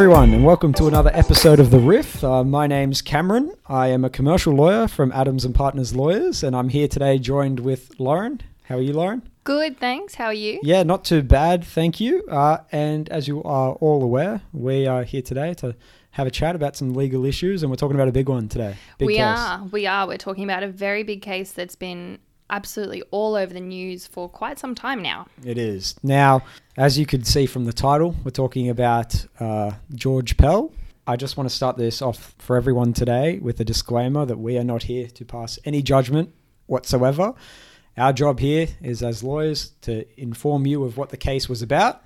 Everyone, and welcome to another episode of The Riff. Uh, my name's Cameron. I am a commercial lawyer from Adams and Partners Lawyers, and I'm here today joined with Lauren. How are you, Lauren? Good, thanks. How are you? Yeah, not too bad, thank you. Uh, and as you are all aware, we are here today to have a chat about some legal issues, and we're talking about a big one today. Big we case. are. We are. We're talking about a very big case that's been absolutely all over the news for quite some time now. It is. Now, as you could see from the title, we're talking about uh, George Pell. I just want to start this off for everyone today with a disclaimer that we are not here to pass any judgment whatsoever. Our job here is, as lawyers, to inform you of what the case was about,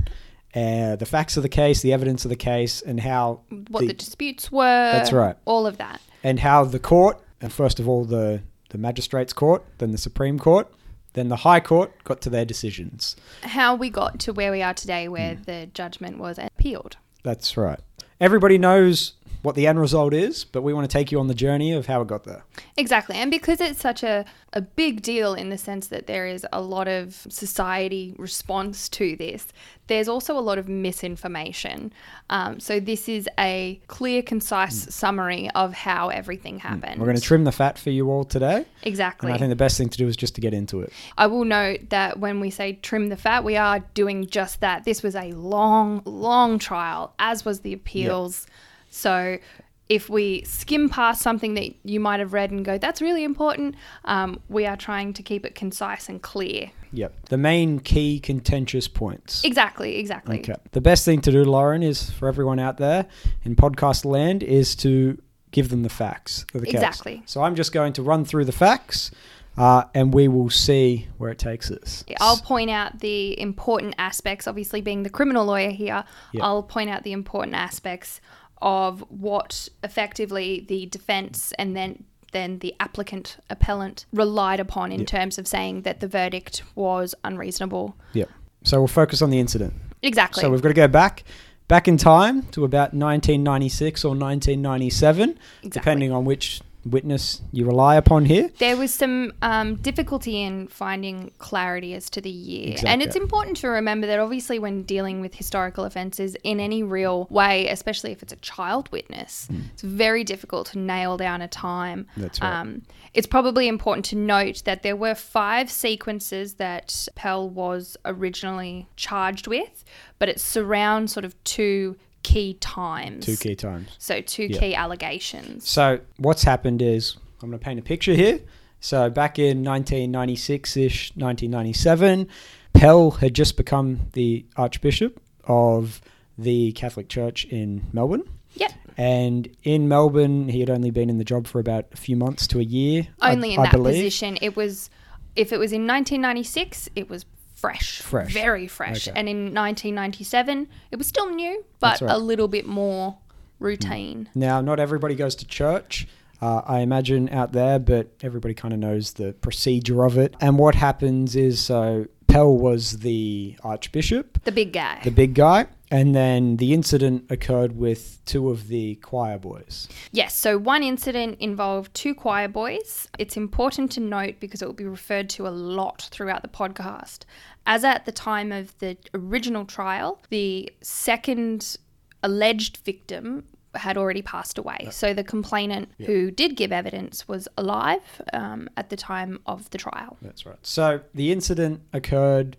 uh, the facts of the case, the evidence of the case, and how What The- the, disputes were. That's right. All of that. and how the court, and first of all the the magistrates court, then the Supreme Court, then the High Court got to their decisions. How we got to where we are today, where Hmm. the judgment was appealed. That's right. Everybody knows what the end result is, but we want to take you on the journey of how it got there. Exactly. And because it's such a, a big deal in the sense that there is a lot of society response to this, there's also a lot of misinformation. Um, so this is a clear, concise summary of how everything happened. Hmm. We're going to trim the fat for you all today, Exactly. and I think the best thing to do is just to get into it. I will note that when we say trim the fat, we are doing just that. This was a long, long trial, as was the appeals. So if we skim past something that you might have read and go, that's really important, um, we are trying to keep it concise and clear. Yep. The main key contentious points. Exactly, exactly. Okay. The best thing to do, Lauren, is for everyone out there in podcast land, is to give them the facts of the case. Exactly. So I'm just going to run through the facts, uh, and we will see where it takes us. Yeah, I'll point out the important aspects, obviously, being the criminal lawyer here, Yeah. I'll point out the important aspects of what effectively the defense and then then the applicant appellant relied upon in Yeah. terms of saying that the verdict was unreasonable. Yep. So we'll focus on the incident. Exactly. So we've got to go back, back in time to about 1996 or 1997, Exactly. depending on which witness you rely upon here. there was some um, difficulty in finding clarity as to the year. And it's important to remember that obviously, when dealing with historical offences in any real way, especially if it's a child witness, it's very difficult to nail down a time. That's right. Um, it's probably important to note that there were five sequences that Pell was originally charged with, but it surrounds sort of two key times. Two key times. So, two key allegations. So what's happened is I'm going to paint a picture here. So back in 1996-ish, 1997, Pell had just become the Archbishop of the Catholic Church in Melbourne. Yep. And in Melbourne, he had only been in the job for about a few months to a year. I- only in I that believe. position. It was, if it was in 1996, it was fresh, Fresh. very fresh, Okay. and in 1997, it was still new, but right. a little bit more routine. Now, not everybody goes to church, uh, I imagine, out there, but everybody kind of knows the procedure of it. And what happens is so Pell was the Archbishop, The big guy. the big guy, and then the incident occurred with two of the choir boys. Yes, so one incident involved two choir boys. It's important to note because it will be referred to a lot throughout the podcast. As at the time of the original trial, the second alleged victim had already passed away. So the complainant who did give evidence was alive um, at the time of the trial. That's right. So the incident occurred,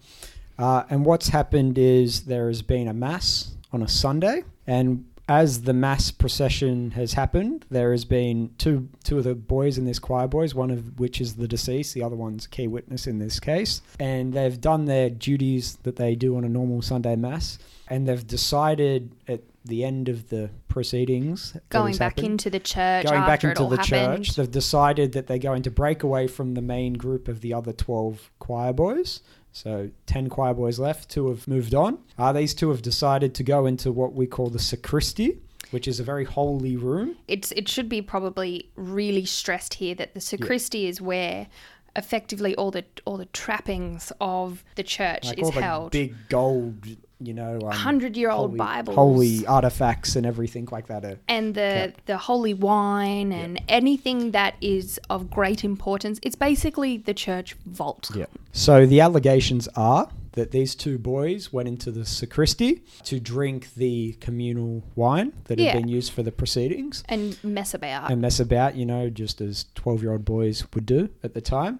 uh, and what's happened is there has been a mass on a Sunday, and as the mass procession has happened, there has been two two of the boys in this choir boys, one of which is the deceased, the other one's a key witness in this case, and they've done their duties that they do on a normal Sunday mass, and they've decided at the end of the proceedings Going back happened- into the church going back into the happened. church. They've decided that they're going to break away from the main group of the other 12 choir boys. So 10 choir boys left, two have moved on. Uh, these two have decided to go into what we call the sacristy, which is a very holy room. it's it should be probably really stressed here that the sacristy is where effectively all the all the trappings of the church Like is held. big gold, you know, um, Hundred-year-old holy- Bibles. holy artifacts and everything like that. Are, and the the holy wine and anything that is of great importance. It's basically the church vault. Yeah. So the allegations are that these two boys went into the sacristy to drink the communal wine that Yeah. had been used for the proceedings And mess about. and mess about, you know, just as 12 year old boys would do at the time.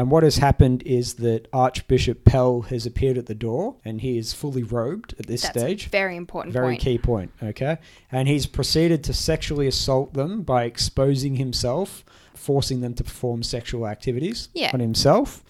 And what has happened is that Archbishop Pell has appeared at the door and he is fully robed at this That's stage. very important Very point. key point, okay? And he's proceeded to sexually assault them by exposing himself, forcing them to perform sexual activities Yeah. on himself.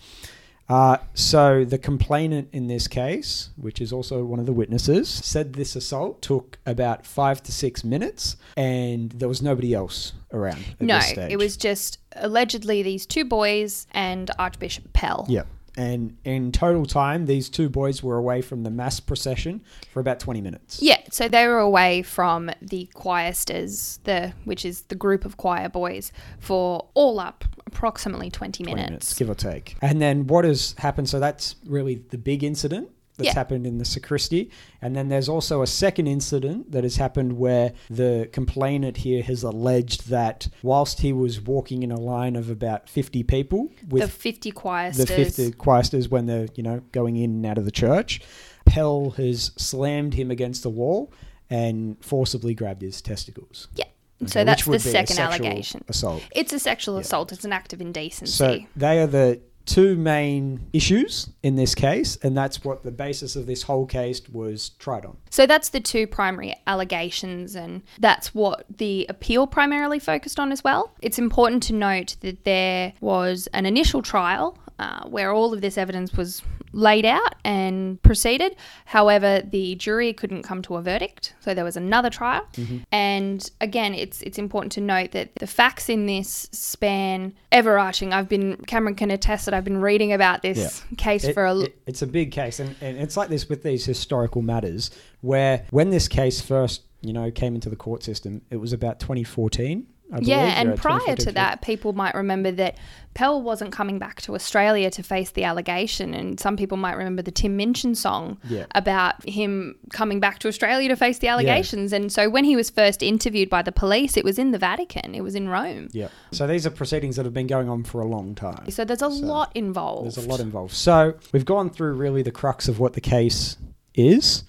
Uh, so the complainant in this case, which is also one of the witnesses, said this assault took about five to six minutes, and there was nobody else around. At No, this stage. it was just allegedly these two boys and Archbishop Pell. Yeah. And in total time, these two boys were away from the mass procession for about 20 minutes. Yeah, so they were away from the choirsters, the which is the group of choir boys, for all up approximately 20 20 minutes. give or take. And then what has happened? So that's really the big incident that's Yeah. happened in the sacristy. And then there's also a second incident that has happened where the complainant here has alleged that whilst he was walking in a line of about 50 people with the 50 choirsters. the 50 choirsters when they're, you know, going in and out of the church, Pell has slammed him against the wall and forcibly grabbed his testicles. Yeah. Okay, So that's the second allegation. Assault. It's a sexual Yeah. assault. It's an act of indecency. So they are the two main issues in this case, and that's what the basis of this whole case was tried on. So that's the two primary allegations, and that's what the appeal primarily focused on as well. It's important to note that there was an initial trial uh, where all of this evidence was laid out and proceeded. However, the jury couldn't come to a verdict, so there was another trial. Mm-hmm. And again, it's it's important to note that the facts in this span everarching. I've been Cameron can attest that I've been reading about this case It- for a it- it's a big case, and, and it's like this with these historical matters, where when this case first, you know, came into the court system, it was about 2014. Yeah, and prior to that, people might remember that Pell wasn't coming back to Australia to face the allegation, and some people might remember the Tim Minchin song Yeah. about him coming back to Australia to face the allegations. And so, when he was first interviewed by the police, it was in the Vatican, it was in Rome. Yeah. So these are proceedings that have been going on for a long time. So there's a lot involved. There's a lot involved. So we've gone through really the crux of what the case is.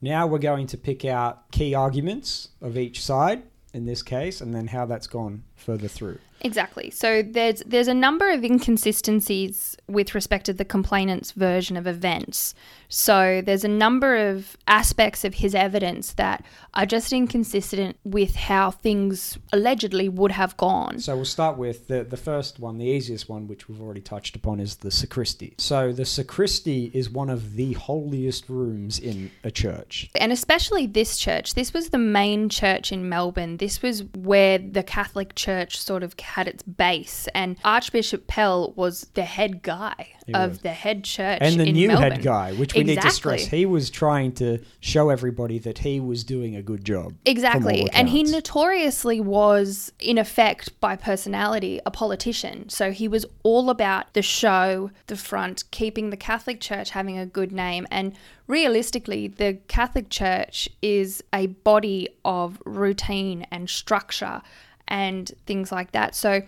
Now we're going to pick out key arguments of each side in this case, and then how that's gone further through. Exactly. So there's there's a number of inconsistencies with respect to the complainant's version of events. So there's a number of aspects of his evidence that are just inconsistent with how things allegedly would have gone. So we'll start with the, the first one, the easiest one, which we've already touched upon, is the sacristy. So the sacristy is one of the holiest rooms in a church. And especially this church. This was the main church in Melbourne. This was where the Catholic Church sort of had its base. And Archbishop Pell was the head guy He of was. the head church And the new Melbourne. head guy, which we need to stress, he was trying to show everybody that he was doing a good job. Exactly. And he notoriously was, in effect, by personality, a politician. So he was all about the show, the front, keeping the Catholic Church having a good name. And realistically, the Catholic Church is a body of routine and structure and things like that. So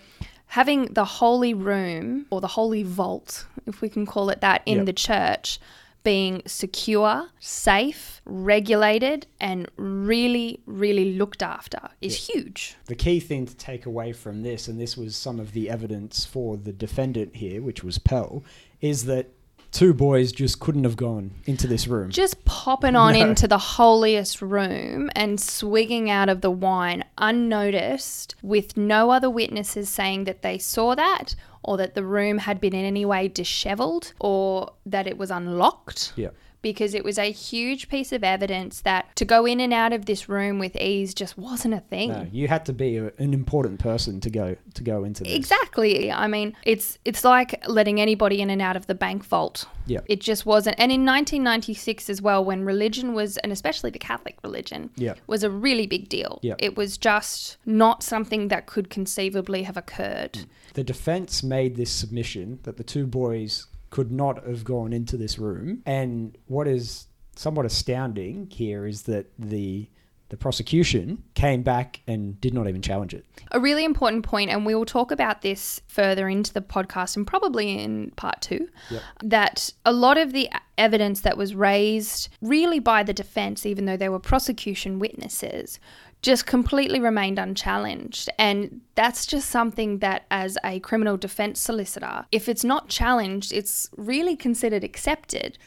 having the holy room or the holy vault, if we can call it that, in Yep. the church being secure, safe, regulated, and really, really looked after is huge. The key thing to take away from this, and this was some of the evidence for the defendant here, which was Pell, is that two boys just couldn't have gone into this room. Just popping on No. into the holiest room and swigging out of the wine unnoticed with no other witnesses saying that they saw that or that the room had been in any way disheveled or that it was unlocked. yeah. Because it was a huge piece of evidence that to go in and out of this room with ease just wasn't a thing. No, you had to be a, an important person to go to go into this. Exactly. I mean, it's it's like letting anybody in and out of the bank vault. Yeah. It just wasn't. And in 1996 as well, when religion was, and especially the Catholic religion, Yeah. was a really big deal. Yeah. It was just not something that could conceivably have occurred. The defense made this submission that the two boys could not have gone into this room. And what is somewhat astounding here is that the the prosecution came back and did not even challenge it. A really important point, and we will talk about this further into the podcast and probably in part two, Yep. that a lot of the evidence that was raised really by the defense, even though they were prosecution witnesses, just completely remained unchallenged. And that's just something that, as a criminal defense solicitor, if it's not challenged, it's really considered accepted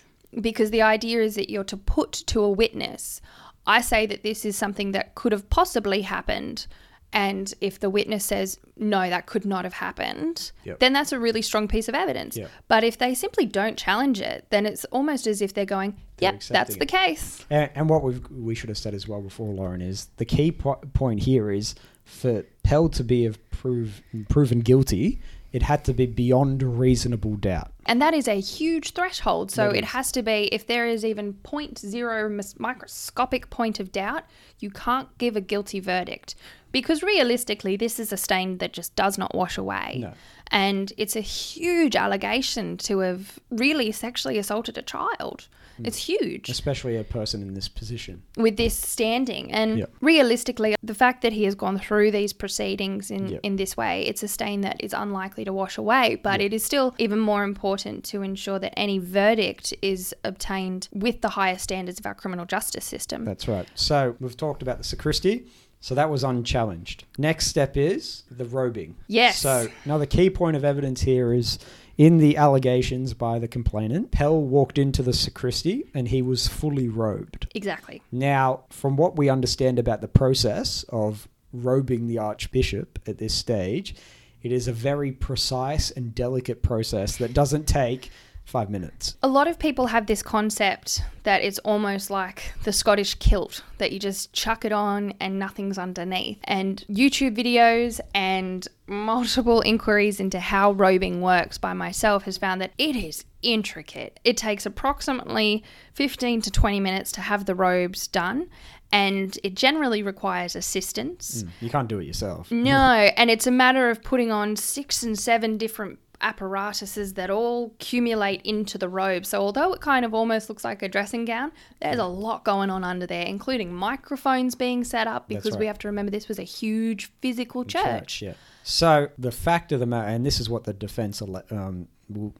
because the idea is that you're to put to a witness, I say that this is something that could have possibly happened. And if the witness says, no, that could not have happened, Yep. then that's a really strong piece of evidence. Yep. But if they simply don't challenge it, then it's almost as if they're going, They're yep, that's accepting the case. And, and what we we should have said as well before, Lauren, is the key po- point here is for Pell to be of prove, proven guilty, it had to be beyond reasonable doubt. And that is a huge threshold. So it, it has to be, if there is even 0.0 microscopic point of doubt, you can't give a guilty verdict. Because realistically, this is a stain that just does not wash away. No. And it's a huge allegation to have really sexually assaulted a child. Hmm. It's huge Especially a person in this position. with this standing. And Yep. realistically, the fact that he has gone through these proceedings in, Yep. in this way, it's a stain that is unlikely to wash away. But it is still even more important to ensure that any verdict is obtained with the highest standards of our criminal justice system. That's right. So we've talked about the sacristy. So that was unchallenged. Next step is the robing. Yes. So another key point of evidence here is in the allegations by the complainant, Pell walked into the sacristy and he was fully robed. exactly. Now, from what we understand about the process of robing the archbishop at this stage, it is a very precise and delicate process that doesn't take five minutes. A lot of people have this concept that it's almost like the Scottish kilt, that you just chuck it on and nothing's underneath. And YouTube videos and multiple inquiries into how robing works by myself has found that it is intricate. It takes approximately 15 to 20 minutes to have the robes done, and it generally requires assistance. Mm, you can't do it yourself. No, and it's a matter of putting on six and seven different apparatuses that all accumulate into the robe. So although it kind of almost looks like a dressing gown, there's a lot going on under there, including microphones being set up because we have to remember this was a huge physical church. Yeah. So the fact of the matter, and this is what the defense, um,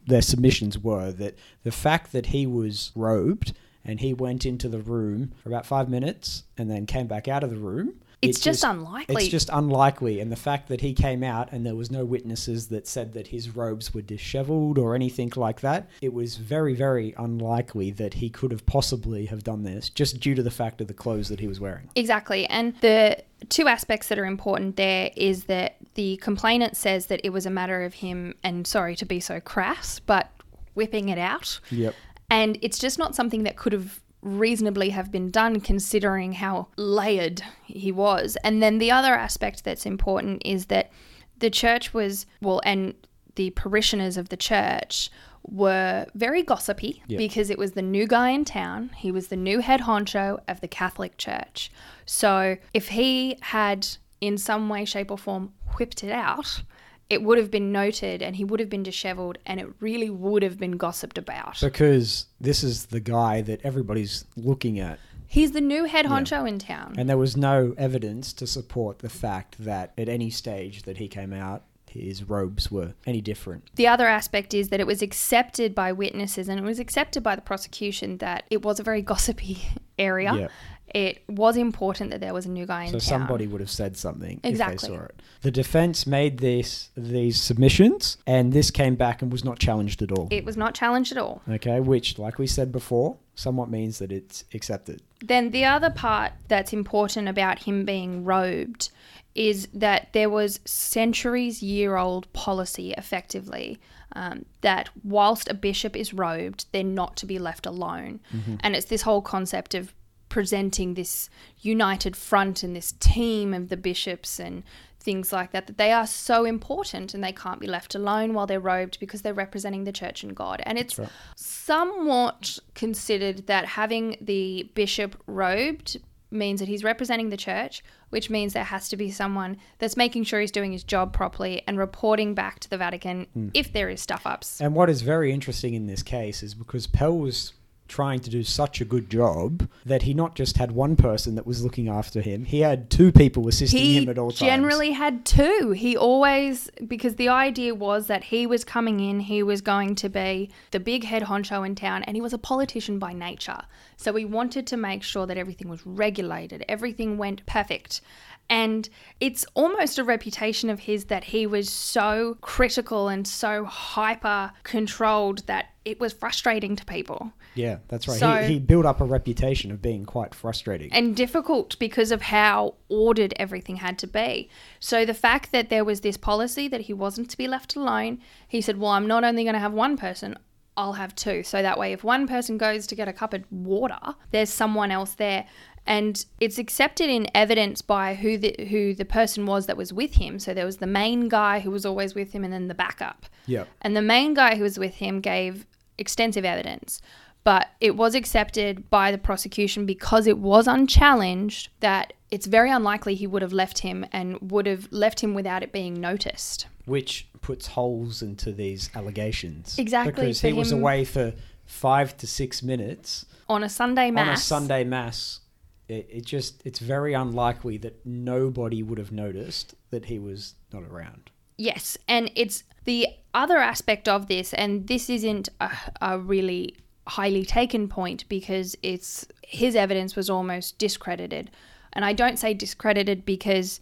their submissions were, that the fact that he was robed and he went into the room for about five minutes and then came back out of the room. It's it just unlikely. It's just unlikely, and the fact that he came out and there was no witnesses that said that his robes were disheveled or anything like that, it was very, very unlikely that he could have possibly have done this just due to the fact of the clothes that he was wearing. Exactly. And the two aspects that are important there is that the complainant says that it was a matter of him, and sorry to be so crass, but whipping it out. Yep. And it's just not something that could have reasonably have been done considering how layered he was. And then the other aspect that's important is that the church was, well, and the parishioners of the church were very gossipy because it was the new guy in town. He was the new head honcho of the Catholic Church. So if he had, in some way, shape, or form, whipped it out, it would have been noted and he would have been disheveled and it really would have been gossiped about. Because this is the guy that everybody's looking at. He's the new head honcho in town. And there was no evidence to support the fact that at any stage that he came out, his robes were any different. The other aspect is that it was accepted by witnesses and it was accepted by the prosecution that it was a very gossipy area. Yeah. It was important that there was a new guy in So town. somebody would have said something Exactly. if they saw it. The defense made this these submissions, and this came back and was not challenged at all. It was not challenged at all. Okay, which, like we said before, somewhat means that it's accepted. Then the other part that's important about him being robed is that there was centuries year old policy effectively um, that whilst a bishop is robed, they're not to be left alone. And it's this whole concept of presenting this united front and this team of the bishops and things like that that they are so important and they can't be left alone while they're robed because they're representing the church and God. And it's right. somewhat considered that having the bishop robed means that he's representing the church, which means there has to be someone that's making sure he's doing his job properly and reporting back to the Vatican hmm. if there is stuff ups. And what is very interesting in this case is because Pell was trying to do such a good job that he not just had one person that was looking after him, he had two people assisting he him at all times. He generally had two. He always because the idea was that he was coming in, he was going to be the big head honcho in town, and he was a politician by nature. So he wanted to make sure that everything was regulated, everything went perfect. And it's almost a reputation of his that he was so critical and so hyper controlled that it was frustrating to people Yeah, that's right. So- he, he built up a reputation of being quite frustrating. and difficult because of how ordered everything had to be. So the fact that there was this policy that he wasn't to be left alone, he said, "Well, I'm not only going to have one person, I'll have two. So that way if one person goes to get a cup of water, there's someone else there." And it's accepted in evidence by who the who the person was that was with him. So there was the main guy who was always with him and then the backup. yeah. And the main guy who was with him gave extensive evidence, but it was accepted by the prosecution because it was unchallenged that it's very unlikely he would have left him and would have left him without it being noticed. Which puts holes into these allegations. Exactly, Because he was away for five to six minutes On a Sunday mass. on a Sunday mass. It, it just, it's very unlikely that nobody would have noticed that he was not around. Yes, and it's the other aspect of this, and this isn't a, a really highly taken point because it's his evidence was almost discredited, and I don't say discredited because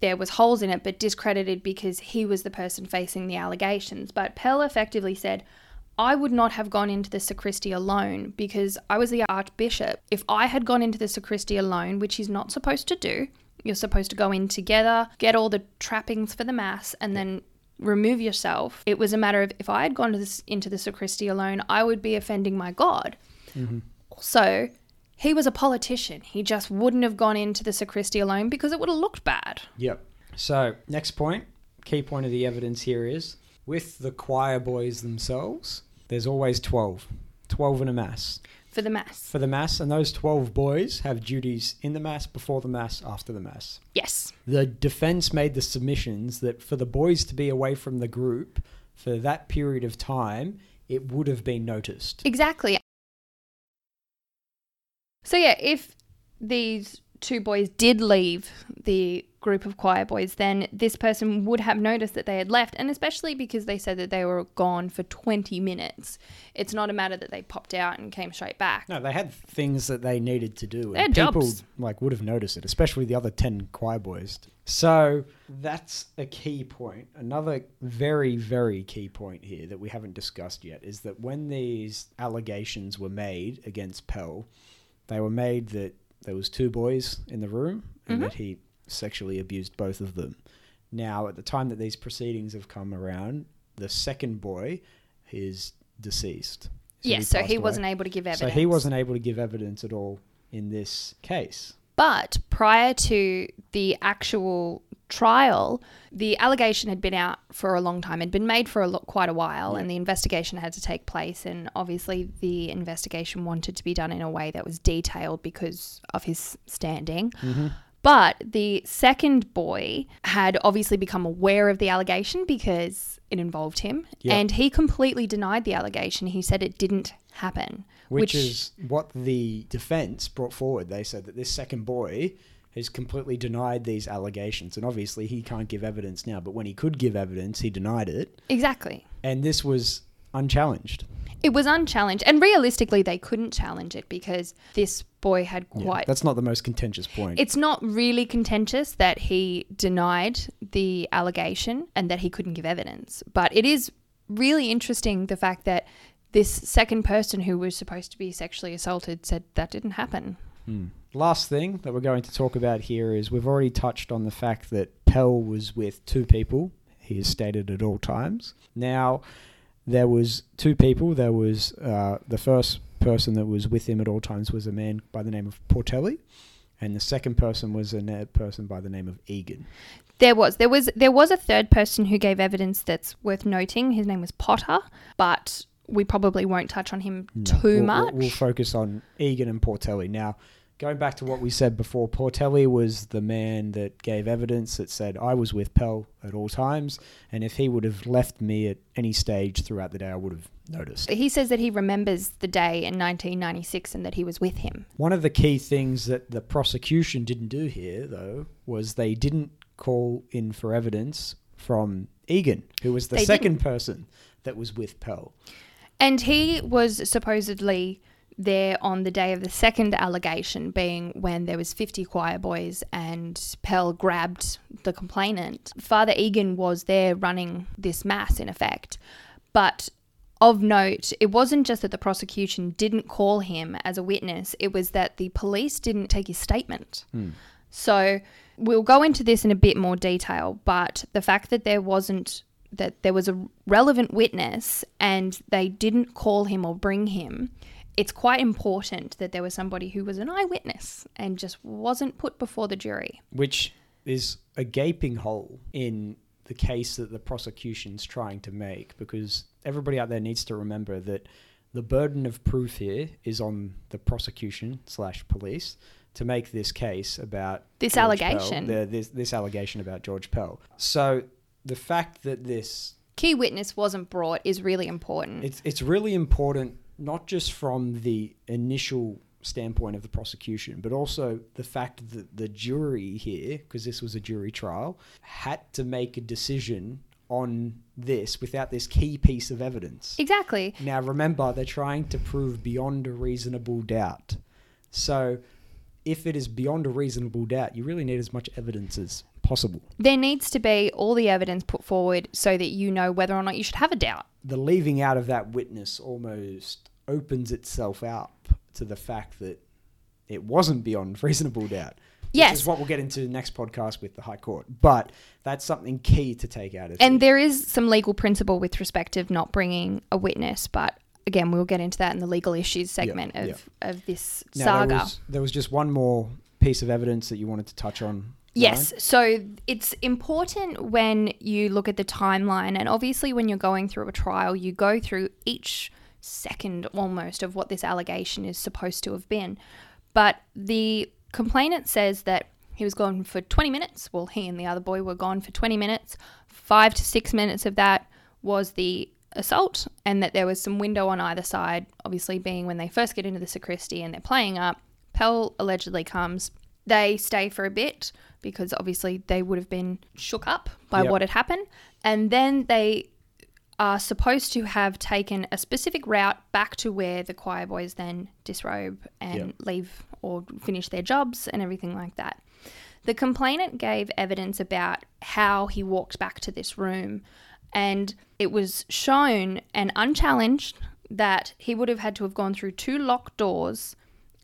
there was holes in it, but discredited because he was the person facing the allegations. But Pell effectively said. I would not have gone into the sacristy alone because I was the archbishop. If I had gone into the sacristy alone, which he's not supposed to do, you're supposed to go in together, get all the trappings for the mass, and then remove yourself. It was a matter of if I had gone to this, into the sacristy alone, I would be offending my God. Mm-hmm. Also, he was a politician. He just wouldn't have gone into the sacristy alone because it would have looked bad. Yep. So, next point, key point of the evidence here is with the choir boys themselves, there's always 12. 12 in a mass. For the mass. For the mass, and those 12 boys have duties in the mass, before the mass, after the mass. Yes. The defense made the submissions that for the boys to be away from the group for that period of time, it would have been noticed. Exactly. So yeah, if these two boys did leave the group of choir boys, then this person would have noticed that they had left, and especially because they said that they were gone for 20 minutes. It's not a matter that they popped out and came straight back. No, they had things that they needed to do, and people jobs. like would have noticed it, especially the other ten choir boys. So that's a key point. Another very, very key point here that we haven't discussed yet is that when these allegations were made against Pell, they were made that there was two boys in the room and Mhm. that he sexually abused both of them. Now, at the time that these proceedings have come around, the second boy is deceased. yes, so he away. wasn't able to give evidence. So he wasn't able to give evidence at all in this case. But prior to the actual trial, the allegation had been out for a long time. It had been made for a quite a while, Yeah. and the investigation had to take place. And obviously, the investigation wanted to be done in a way that was detailed because of his standing. Mm-hmm. But the second boy had obviously become aware of the allegation because it involved him, Yeah. and he completely denied the allegation. He said it didn't happen, Which, is what the defense brought forward. They said that this second boy has completely denied these allegations. And obviously, he can't give evidence now, but when he could give evidence, he denied it. exactly. And this was unchallenged. It was unchallenged, and realistically, they couldn't challenge it because this boy had Yeah, quite. that's not the most contentious point. it's not really contentious that he denied the allegation and that he couldn't give evidence, but it is really interesting the fact that this second person who was supposed to be sexually assaulted said that didn't happen. Hmm. Last thing that we're going to talk about here is we've already touched on the fact that Pell was with two people. He has stated at all times. Now, there was two people. There was uh, the first person that was with him at all times was a man by the name of Portelli, and the second person was a person by the name of Egan. There was there was there was a third person who gave evidence that's worth noting. His name was Potter, but we probably won't touch on him No, too we'll- we'll- much. We'll, focus on Egan and Portelli now. Going back to what we said before, Portelli was the man that gave evidence that said I was with Pell at all times, and if he would have left me at any stage throughout the day, I would have noticed. He says that he remembers the day in 1996 and that he was with him. One of the key things that the prosecution didn't do here, though, was they didn't call in for evidence from Egan, who was the They 2nd person that was with Pell. And he was supposedly there on the day of the second allegation being when there was 50 choir boys and Pell grabbed the complainant. Father Egan was there running this mass in effect. But of note, it wasn't just that the prosecution didn't call him as a witness, it was that the police didn't take his statement. Hmm. So we'll go into this in a bit more detail, but the fact that there wasn't that there was a relevant witness and they didn't call him or bring him, it's quite important that there was somebody who was an eyewitness and just wasn't put before the jury. which is a gaping hole in the case that the prosecution's trying to make because everybody out there needs to remember that the burden of proof here is on the prosecution slash police to make this case about This George Pell, allegation. the, this, this allegation about George Pell. So the fact that this Key witness wasn't brought is really important. it's it's really important not just from the initial standpoint of the prosecution, but also the fact that the jury here, because this was a jury trial, had to make a decision on this without this key piece of evidence. exactly. Now remember, they're trying to prove beyond a reasonable doubt. So if it is beyond a reasonable doubt, you really need as much evidence as possible. There needs to be all the evidence put forward so that you know whether or not you should have a doubt. the leaving out of that witness almost opens itself up to the fact that it wasn't beyond reasonable doubt. Which Yes. is what we'll get into next podcast with the High Court. But that's something key to take out of And it. there is some legal principle with respect of not bringing a witness, but again, we'll get into that in the legal issues segment of, of this Now, saga. There was, there was just one more piece of evidence that you wanted to touch on. Yes. So it's important when you look at the timeline, and obviously, when you're going through a trial, you go through each second almost of what this allegation is supposed to have been. But the complainant says that he was gone for 20 minutes. Well, he and the other boy were gone for 20 minutes. Five to six minutes of that was the assault, and that there was some window on either side, obviously, being when they first get into the sacristy and they're playing up. Pell allegedly comes. They stay for a bit because obviously they would have been shook up by Yep. what had happened. And then they are supposed to have taken a specific route back to where the choir boys then disrobe and Yep. leave or finish their jobs and everything like that. The complainant gave evidence about how he walked back to this room, and it was shown and unchallenged that he would have had to have gone through two locked doors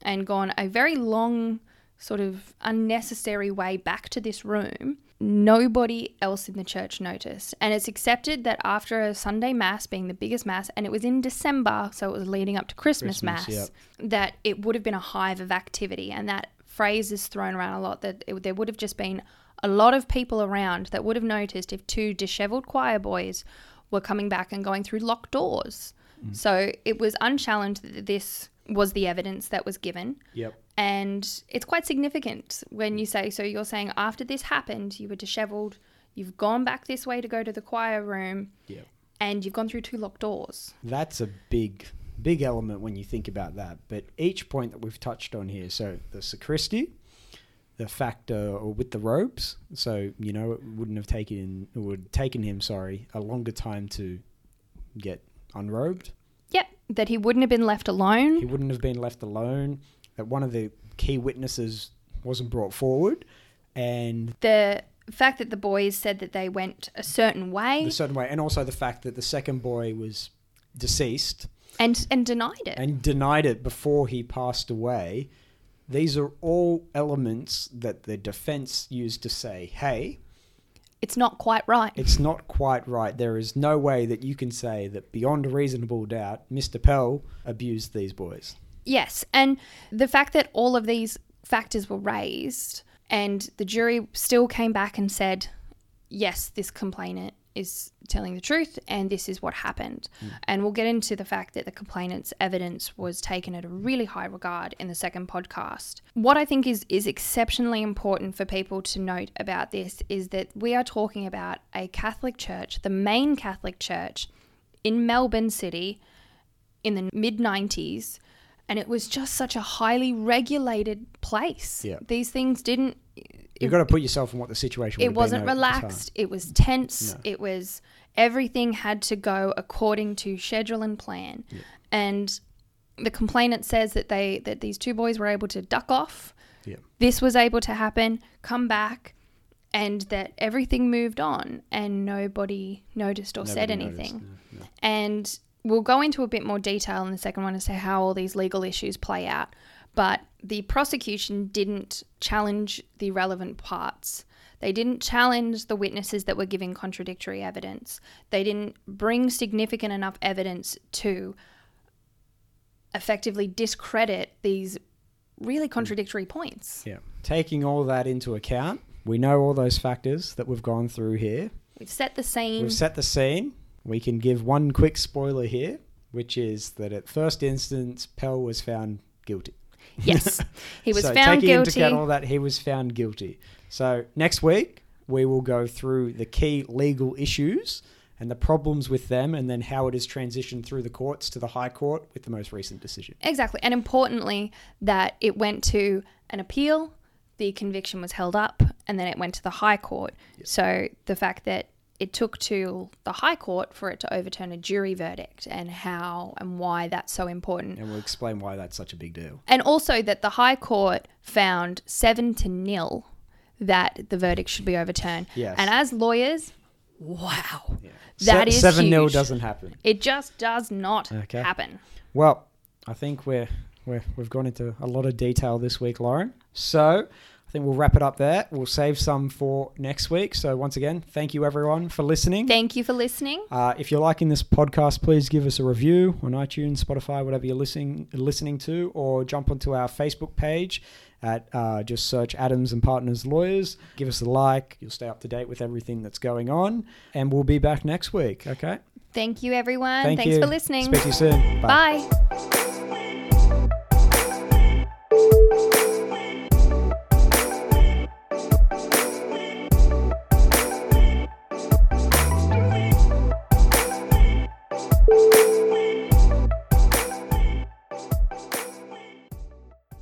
and gone a very long, sort of unnecessary way back to this room. Nobody else in the church noticed. And it's accepted that after a Sunday Mass being the biggest Mass, and it was in December, so it was leading up to Christmas, Christmas, Mass, yep. that it would have been a hive of activity. And that phrase is thrown around a lot that it, there would have just been a lot of people around that would have noticed if two disheveled choir boys were coming back and going through locked doors. Mm. So it was unchallenged that this was the evidence that was given. Yep. And it's quite significant when you say, so you're saying after this happened, you were disheveled, you've gone back this way to go to the choir room, Yep. and you've gone through two locked doors. That's a big, big element when you think about that. But each point that we've touched on here, so the sacristy, the fact uh, with the robes, so you know it wouldn't have taken it would taken him, sorry, a longer time to get unrobed. Yep, that he wouldn't have been left alone. He wouldn't have been left alone. That one of the key witnesses wasn't brought forward, and the fact that the boys said that they went a certain way the certain way, and also the fact that the second boy was deceased and and denied it. and denied it before he passed away. These are all elements that the defense used to say, hey, it's not quite right. it's not quite right. There is no way that you can say that beyond a reasonable doubt, Mr. Pell abused these boys. Yes, and the fact that all of these factors were raised and the jury still came back and said, yes, this complainant is telling the truth and this is what happened. Hmm. And we'll get into the fact that the complainant's evidence was taken at a really high regard in the second podcast. What I think is is exceptionally important for people to note about this is that we are talking about a Catholic church, the main Catholic church in Melbourne City in the mid 90s and it was just such a highly regulated place. Yeah. These things didn't You've got to put yourself in what the situation it wasn't relaxed it was tense No. it was everything had to go according to schedule and plan yeah. and the complainant says that they that these two boys were able to duck off Yeah. this was able to happen come back and that everything moved on and nobody noticed or said Nobody noticed, anything no, no. and we'll go into a bit more detail in the second one as to how all these legal issues play out. But the prosecution didn't challenge the relevant parts. They didn't challenge the witnesses that were giving contradictory evidence. They didn't bring significant enough evidence to effectively discredit these really contradictory points. Yeah. Taking all that into account, we know all those factors that we've gone through here. We've set the scene. We've set the scene. We can give one quick spoiler here, which is that at first instance, Pell was found guilty. Yes. He was so found taking into guilty. account all that, he was found guilty. So next week we will go through the key legal issues and the problems with them, and then how it has transitioned through the courts to the High Court with the most recent decision. Exactly. And importantly, that it went to an appeal, the conviction was held up, and then it went to the High Court. So the fact that it took to the High Court for it to overturn a jury verdict and how and why that's so important. And we'll explain why that's such a big deal. And also that the High Court found seven to nil that the verdict should be overturned. Yes. And as lawyers, wow. Yeah. That is seven nil doesn't happen. It just does not Okay. happen. Well, I think we're, we're we've gone into a lot of detail this week, Lauren. So think we'll wrap it up there. We'll save some for next week. So once again, thank you everyone for listening. Thank you for listening. Uh, if you're liking this podcast, please give us a review on iTunes, Spotify, whatever you're listening listening to, or jump onto our Facebook page at uh, just search Adams and Partners Lawyers. Give us a like. You'll stay up to date with everything that's going on, and we'll be back next week. Okay. Thank you, everyone. Thank Thanks you. for listening. Speak to you soon. Bye. Bye.